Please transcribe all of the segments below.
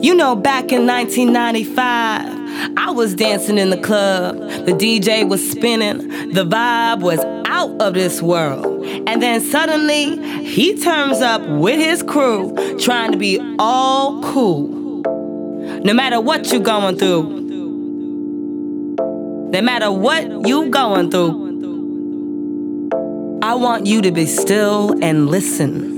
You know, back in 1995, I was dancing in the club. The DJ was spinning. The vibe was out of this world. And then suddenly, he turns up with his crew, trying to be all cool. No matter what you're going through, no matter what you're going through, I want you to be still and listen.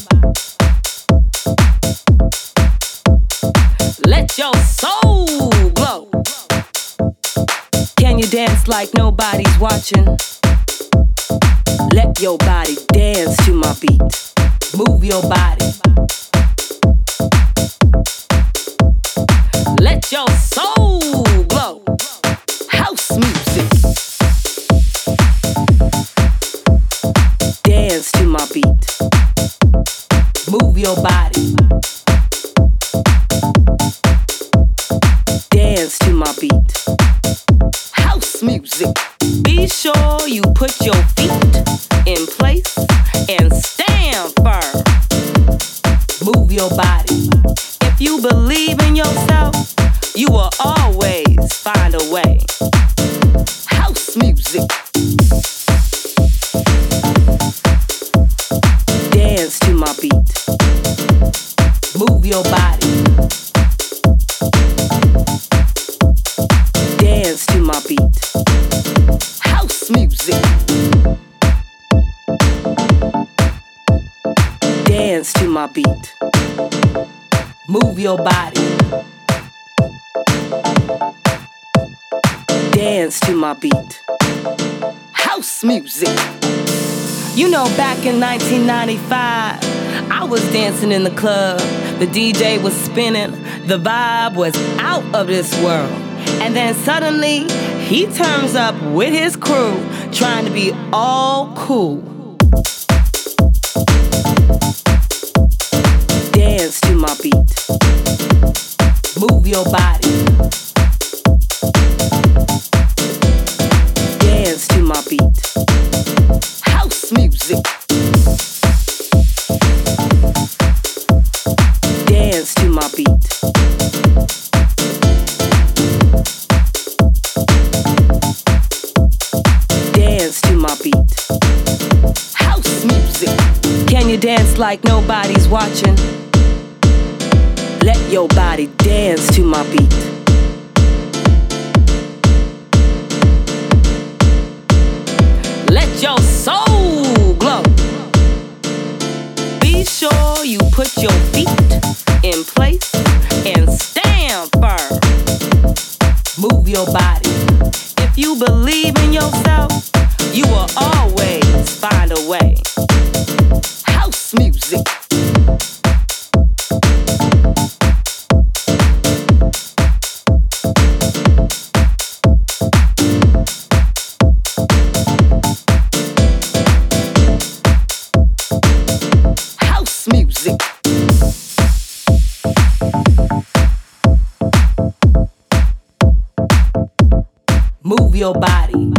Dance like nobody's watching? Let your body dance to my beat. Move your body. Let your soul glow. House music. Dance to my beat. Move your body. Dance to my beat. Music. Be sure you put your feet in place and stand firm. Move your body. If you believe in yourself, you will always find a way. My beat. Move your body. Dance to my beat. House music. You know, back in 1995, I was dancing in the club. The DJ was spinning. The vibe was out of this world. And then suddenly, he turns up with his crew, trying to be all cool. Dance to my beat. Move your body. Dance to my beat. House music. Dance to my beat. Dance to my beat. House music. Can you dance like nobody's watching? Let your body dance to my beat. Let your soul glow. Be sure you put your feet in place and stand firm. Move your body. If you believe in yourself, you will always find a way. House music. Move your body.